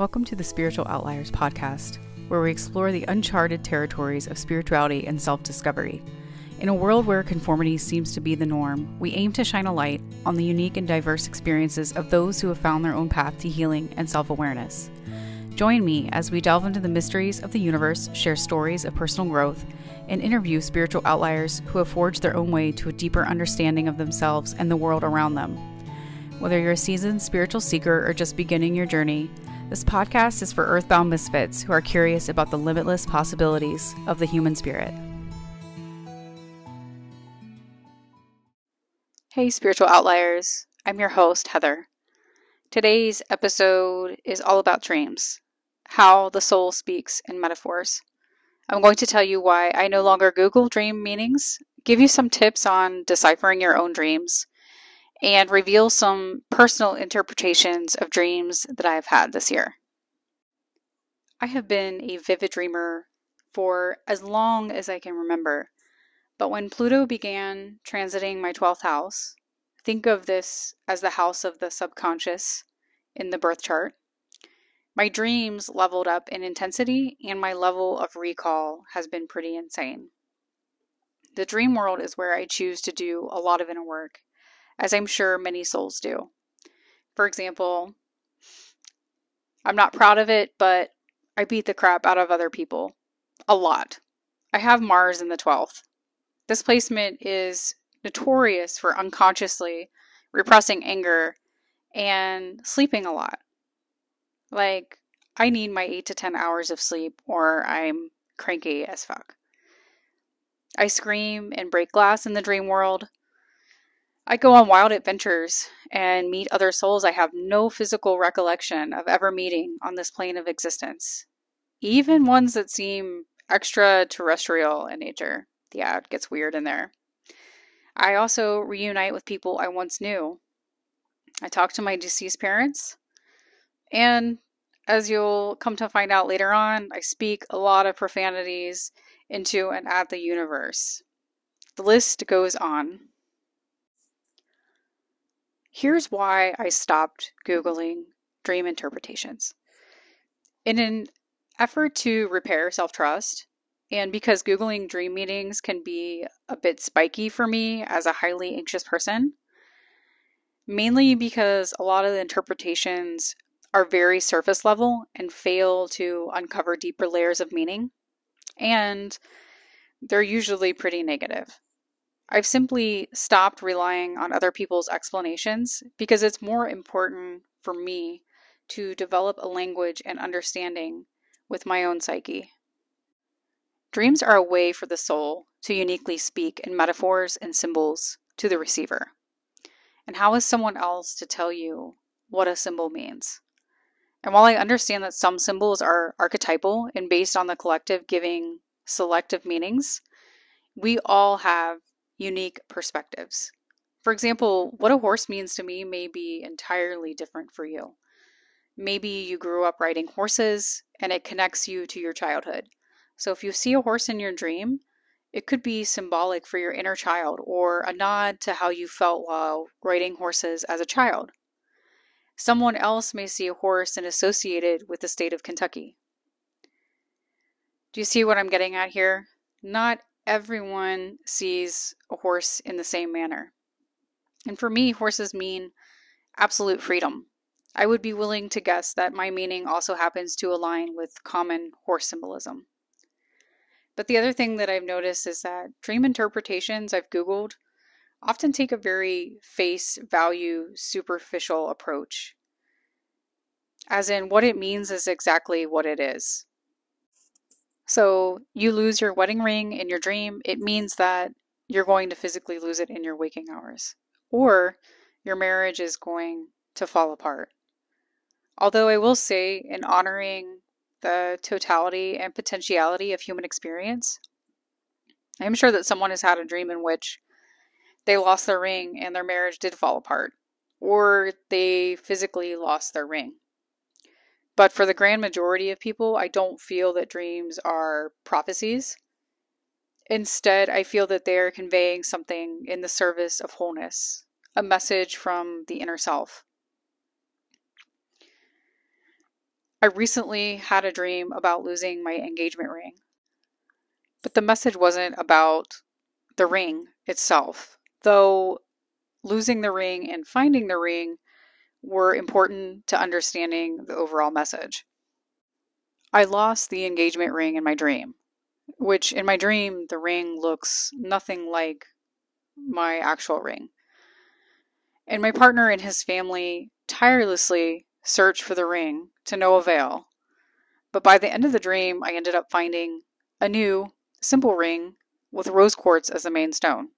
Welcome to the Spiritual Outliers podcast, where we explore the uncharted territories of spirituality and self discovery. In a world where conformity seems to be the norm, we aim to shine a light on the unique and diverse experiences of those who have found their own path to healing and self awareness. Join me as we delve into the mysteries of the universe, share stories of personal growth, and interview spiritual outliers who have forged their own way to a deeper understanding of themselves and the world around them. Whether you're a seasoned spiritual seeker or just beginning your journey, this podcast is for earthbound misfits who are curious about the limitless possibilities of the human spirit. Hey, spiritual outliers. I'm your host, Heather. Today's episode is all about dreams, how the soul speaks in metaphors. I'm going to tell you why I no longer Google dream meanings, give you some tips on deciphering your own dreams, and reveal some personal interpretations of dreams that I have had this year. I have been a vivid dreamer for as long as I can remember, but when Pluto began transiting my 12th house, think of this as the house of the subconscious in the birth chart. My dreams leveled up in intensity, and my level of recall has been pretty insane. The dream world is where I choose to do a lot of inner work as I'm sure many souls do. For example, I'm not proud of it, but I beat the crap out of other people. A lot. I have Mars in the 12th. This placement is notorious for unconsciously repressing anger and sleeping a lot. Like, I need my 8 to 10 hours of sleep or I'm cranky as fuck. I scream and break glass in the dream world. I go on wild adventures and meet other souls I have no physical recollection of ever meeting on this plane of existence, even mm-hmm. ones that seem extraterrestrial in nature. Yeah, it gets weird in there. I also reunite with people I once knew. I talk to my deceased parents, and as you'll come to find out later on, I speak a lot of profanities into and at the universe. The list goes on. Here's why I stopped Googling dream interpretations. In an effort to repair self trust, and because Googling dream meetings can be a bit spiky for me as a highly anxious person, mainly because a lot of the interpretations are very surface level and fail to uncover deeper layers of meaning, and they're usually pretty negative. I've simply stopped relying on other people's explanations because it's more important for me to develop a language and understanding with my own psyche. Dreams are a way for the soul to uniquely speak in metaphors and symbols to the receiver. And how is someone else to tell you what a symbol means? And while I understand that some symbols are archetypal and based on the collective giving selective meanings, we all have unique perspectives. For example, what a horse means to me may be entirely different for you. Maybe you grew up riding horses and it connects you to your childhood. So if you see a horse in your dream, it could be symbolic for your inner child or a nod to how you felt while riding horses as a child. Someone else may see a horse and associate it with the state of Kentucky. Do you see what I'm getting at here? Not everyone sees a horse in the same manner. And for me, horses mean absolute freedom. I would be willing to guess that my meaning also happens to align with common horse symbolism. But the other thing that I've noticed is that dream interpretations I've Googled often take a very face value, superficial approach. As in, what it means is exactly what it is. So you lose your wedding ring in your dream, it means that you're going to physically lose it in your waking hours, or your marriage is going to fall apart. Although I will say, in honoring the totality and potentiality of human experience, I'm sure that someone has had a dream in which they lost their ring and their marriage did fall apart, or they physically lost their ring. But for the grand majority of people, I don't feel that dreams are prophecies. Instead, I feel that they are conveying something in the service of wholeness, a message from the inner self. I recently had a dream about losing my engagement ring. But the message wasn't about the ring itself, though losing the ring and finding the ring were important to understanding the overall message. I lost the engagement ring in my dream, which in my dream, the ring looks nothing like my actual ring. And my partner and his family tirelessly searched for the ring to no avail. But by the end of the dream, I ended up finding a new, simple ring with rose quartz as the main stone.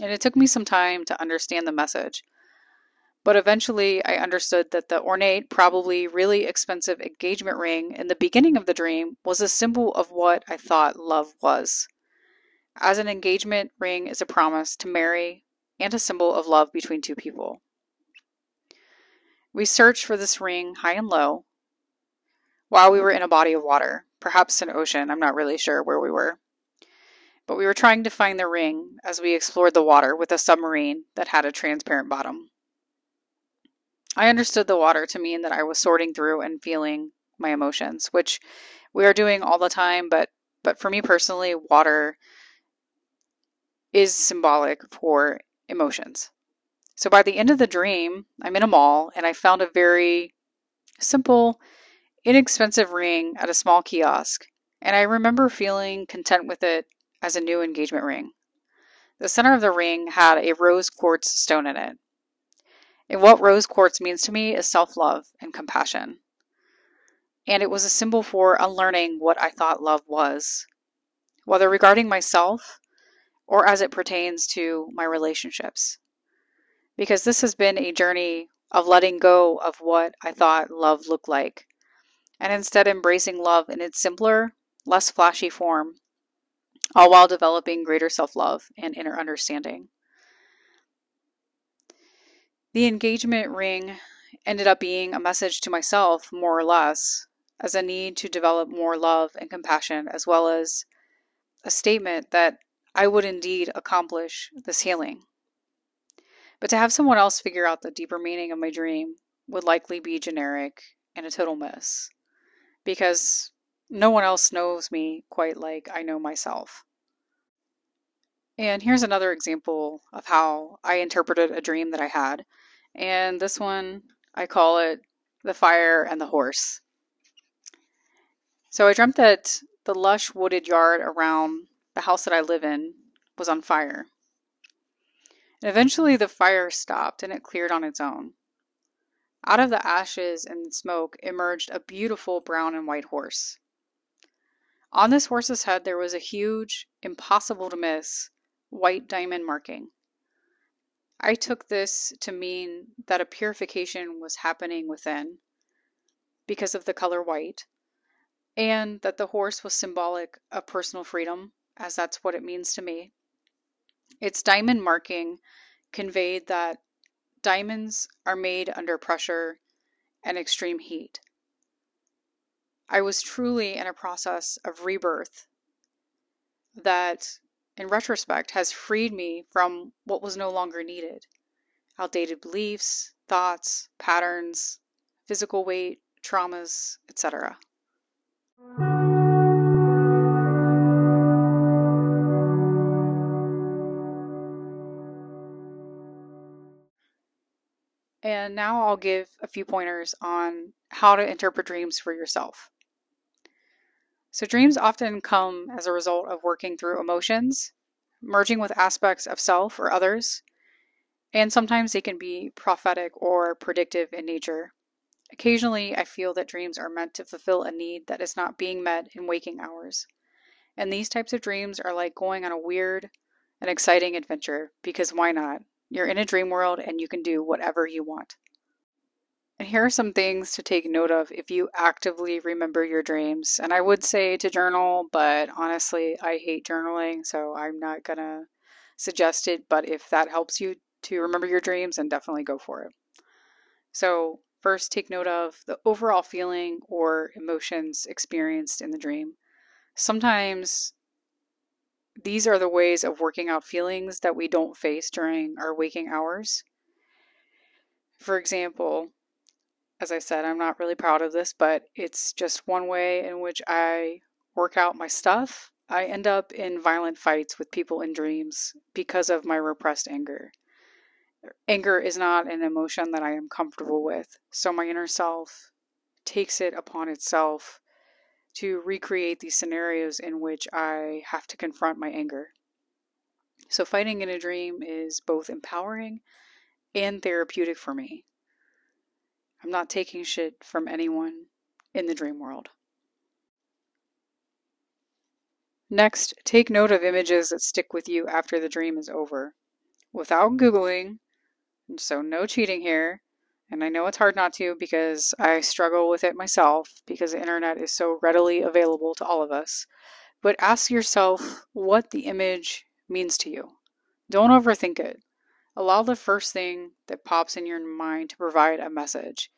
And it took me some time to understand the message. But eventually, I understood that the ornate, probably really expensive engagement ring in the beginning of the dream was a symbol of what I thought love was. As an engagement ring is a promise to marry and a symbol of love between two people. We searched for this ring high and low while we were in a body of water, perhaps an ocean, I'm not really sure where we were. But we were trying to find the ring as we explored the water with a submarine that had a transparent bottom. I understood the water to mean that I was sorting through and feeling my emotions, which we are doing all the time, but but for me personally, water is symbolic for emotions. So by the end of the dream, I'm in a mall and I found a very simple, inexpensive ring at a small kiosk, and I remember feeling content with it as a new engagement ring. The center of the ring had a rose quartz stone in it. And what rose quartz means to me is self love and compassion. And it was a symbol for unlearning what I thought love was, whether regarding myself or as it pertains to my relationships because this has been a journey of letting go of what I thought love looked like and instead embracing love in its simpler, less flashy form, all while developing greater self love and inner understanding. The engagement ring ended up being a message to myself, more or less, as a need to develop more love and compassion, as well as a statement that I would indeed accomplish this healing. But to have someone else figure out the deeper meaning of my dream would likely be generic and a total miss because no one else knows me quite like I know myself. And here's another example of how I interpreted a dream that I had. And this one, I call it the fire and the horse. So I dreamt that the lush wooded yard around the house that I live in was on fire. And eventually the fire stopped and it cleared on its own. Out of the ashes and smoke emerged a beautiful brown and white horse. On this horse's head there was a huge, impossible to miss, white diamond marking. I took this to mean that a purification was happening within because of the color white, and that the horse was symbolic of personal freedom, as that's what it means to me. Its diamond marking conveyed that diamonds are made under pressure and extreme heat. I was truly in a process of rebirth that, in retrospect, has freed me from what was no longer needed outdated beliefs, thoughts, patterns, physical weight, traumas, etc. And now I'll give a few pointers on how to interpret dreams for yourself. So, dreams often come as a result of working through emotions, merging with aspects of self or others, and sometimes they can be prophetic or predictive in nature. Occasionally, I feel that dreams are meant to fulfill a need that is not being met in waking hours. And these types of dreams are like going on a weird and exciting adventure because why not? You're in a dream world and you can do whatever you want. And here are some things to take note of if you actively remember your dreams. And I would say to journal, but honestly, I hate journaling, so I'm not going to suggest it. But if that helps you to remember your dreams, then definitely go for it. So, first, take note of the overall feeling or emotions experienced in the dream. Sometimes these are the ways of working out feelings that we don't face during our waking hours. For example, as I said, I'm not really proud of this, but it's just one way in which I work out my stuff. I end up in violent fights with people in dreams because of my repressed anger. Anger is not an emotion that I am comfortable with, so my inner self takes it upon itself to recreate these scenarios in which I have to confront my anger. So, fighting in a dream is both empowering and therapeutic for me. I'm not taking shit from anyone in the dream world. Next, take note of images that stick with you after the dream is over. Without Googling, so no cheating here. And I know it's hard not to because I struggle with it myself because the internet is so readily available to all of us. But ask yourself what the image means to you. Don't overthink it. Allow the first thing that pops in your mind to provide a message,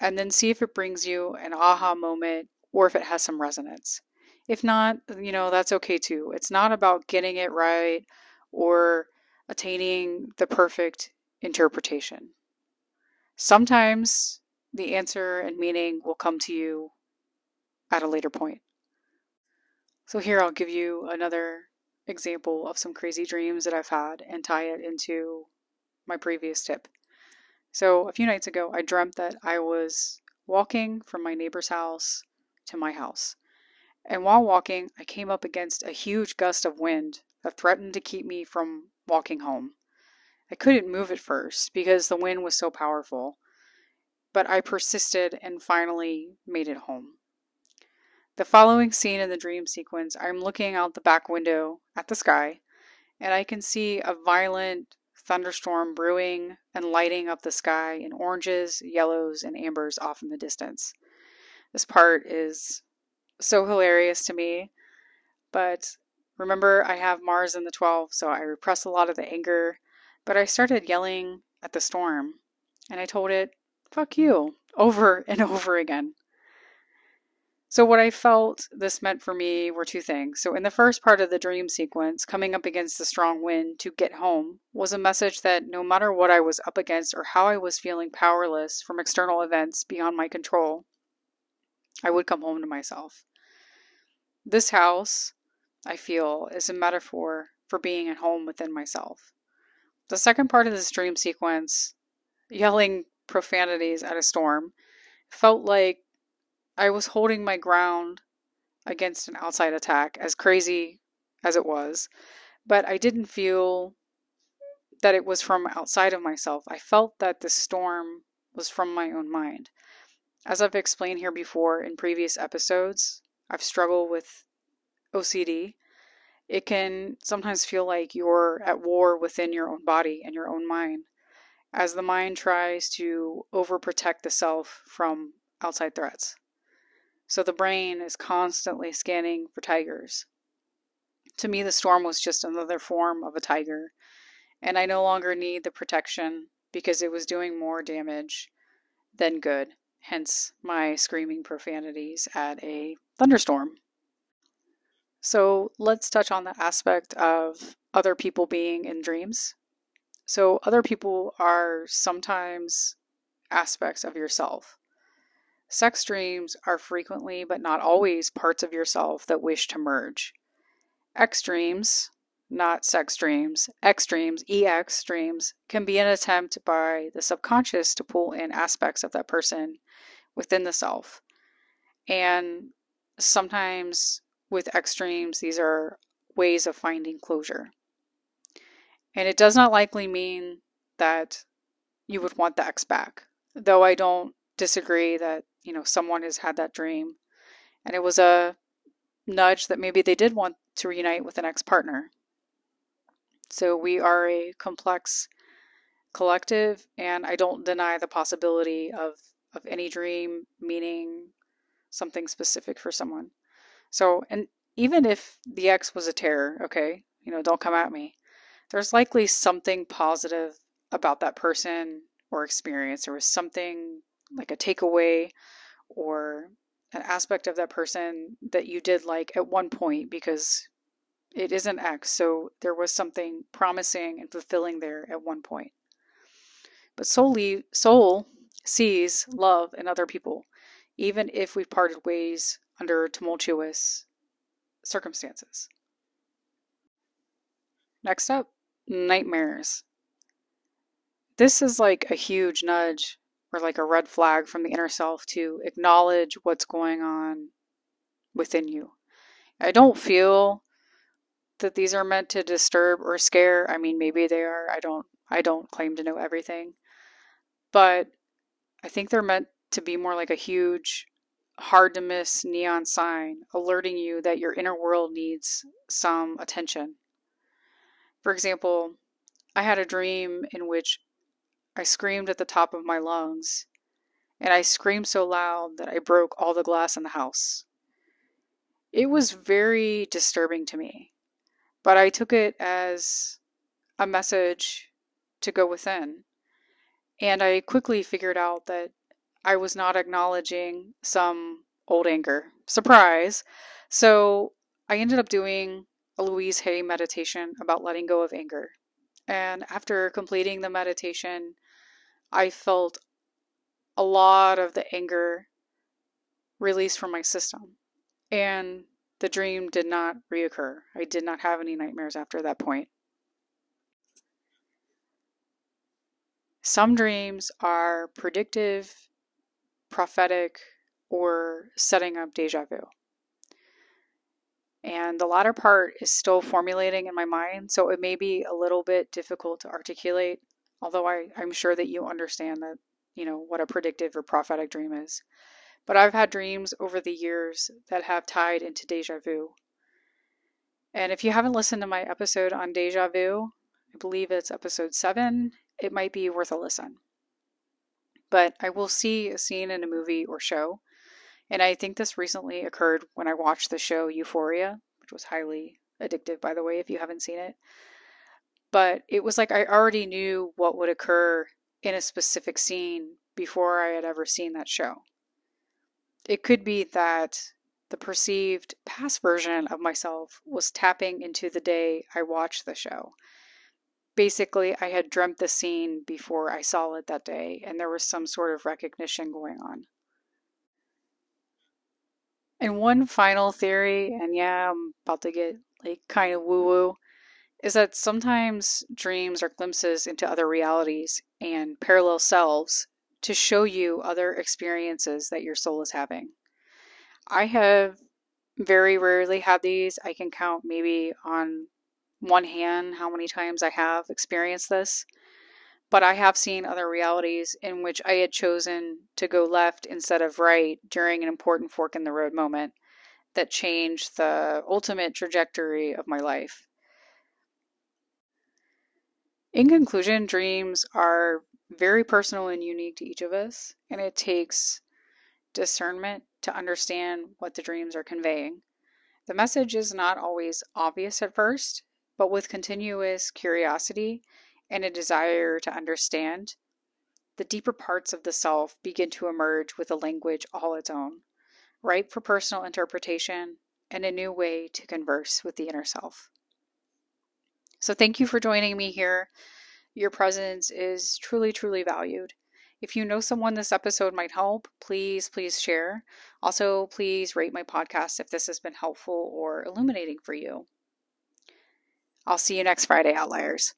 and then see if it brings you an aha moment or if it has some resonance. If not, you know, that's okay too. It's not about getting it right or attaining the perfect interpretation. Sometimes the answer and meaning will come to you at a later point. So, here I'll give you another example of some crazy dreams that I've had and tie it into my previous tip. So, a few nights ago, I dreamt that I was walking from my neighbor's house to my house. And while walking, I came up against a huge gust of wind that threatened to keep me from walking home. I couldn't move at first because the wind was so powerful, but I persisted and finally made it home. The following scene in the dream sequence, I'm looking out the back window at the sky, and I can see a violent thunderstorm brewing and lighting up the sky in oranges, yellows, and ambers off in the distance. This part is so hilarious to me, but remember, I have Mars in the 12, so I repress a lot of the anger, but I started yelling at the storm, and I told it, fuck you, over and over again. So, what I felt this meant for me were two things. So, in the first part of the dream sequence, coming up against the strong wind to get home was a message that no matter what I was up against or how I was feeling powerless from external events beyond my control, I would come home to myself. This house, I feel, is a metaphor for being at home within myself. The second part of this dream sequence, yelling profanities at a storm, felt like I was holding my ground against an outside attack, as crazy as it was, but I didn't feel that it was from outside of myself. I felt that the storm was from my own mind. As I've explained here before in previous episodes, I've struggled with OCD. It can sometimes feel like you're at war within your own body and your own mind as the mind tries to overprotect the self from outside threats. So the brain is constantly scanning for tigers. To me, the storm was just another form of a tiger, and I no longer need the protection because it was doing more damage than good, hence my screaming profanities at a thunderstorm. So let's touch on the aspect of other people being in dreams. So, other people are sometimes aspects of yourself. Sex dreams are frequently, but not always, parts of yourself that wish to merge. X dreams, not sex dreams, X dreams, EX dreams, can be an attempt by the subconscious to pull in aspects of that person within the self. And sometimes with X dreams, these are ways of finding closure. And it does not likely mean that you would want the X back, though I don't disagree that you know someone has had that dream. And it was a nudge that maybe they did want to reunite with an ex-partner. So we are a complex collective and i don't deny the possibility of of any dream meaning something specific for someone. So and even if the ex was a terror okay you know don't come at me there's likely something positive about that person or experience. There was something like a takeaway or an aspect of that person that you did like at one point because it isn't X. So there was something promising and fulfilling there at one point. But soul, soul sees love in other people, even if we've parted ways under tumultuous circumstances. Next up, nightmares. This is like a huge nudge or like a red flag from the inner self to acknowledge what's going on within you. I don't feel that these are meant to disturb or scare. I mean, maybe they are. I don't I don't claim to know everything. But I think they're meant to be more like a huge hard to miss neon sign alerting you that your inner world needs some attention. For example, I had a dream in which I screamed at the top of my lungs, and I screamed so loud that I broke all the glass in the house. It was very disturbing to me, but I took it as a message to go within. And I quickly figured out that I was not acknowledging some old anger. Surprise! So I ended up doing a Louise Hay meditation about letting go of anger. And after completing the meditation, I felt a lot of the anger released from my system. And the dream did not reoccur. I did not have any nightmares after that point. Some dreams are predictive, prophetic, or setting up deja vu. And the latter part is still formulating in my mind, so it may be a little bit difficult to articulate although I, I'm sure that you understand that, you know, what a predictive or prophetic dream is. But I've had dreams over the years that have tied into deja vu. And if you haven't listened to my episode on deja vu, I believe it's episode seven, it might be worth a listen. But I will see a scene in a movie or show, and I think this recently occurred when I watched the show Euphoria, which was highly addictive, by the way, if you haven't seen it but it was like I already knew what would occur in a specific scene before I had ever seen that show. It could be that the perceived past version of myself was tapping into the day I watched the show. Basically, I had dreamt the scene before I saw it that day, and there was some sort of recognition going on. And one final theory, and yeah, I'm about to get like kind of woo woo, is that sometimes dreams are glimpses into other realities and parallel selves to show you other experiences that your soul is having. I have very rarely had these. I can count maybe on one hand how many times I have experienced this. But I have seen other realities in which I had chosen to go left instead of right during an important fork in the road moment that changed the ultimate trajectory of my life. In conclusion, dreams are very personal and unique to each of us, and it takes discernment to understand what the dreams are conveying. The message is not always obvious at first, but with continuous curiosity and a desire to understand, the deeper parts of the self begin to emerge with a language all its own, ripe for personal interpretation and a new way to converse with the inner self. So thank you for joining me here. Your presence is truly, truly valued. If you know someone this episode might help, please, please share. Also, please rate my podcast if this has been helpful or illuminating for you. I'll see you next Friday, Outliers.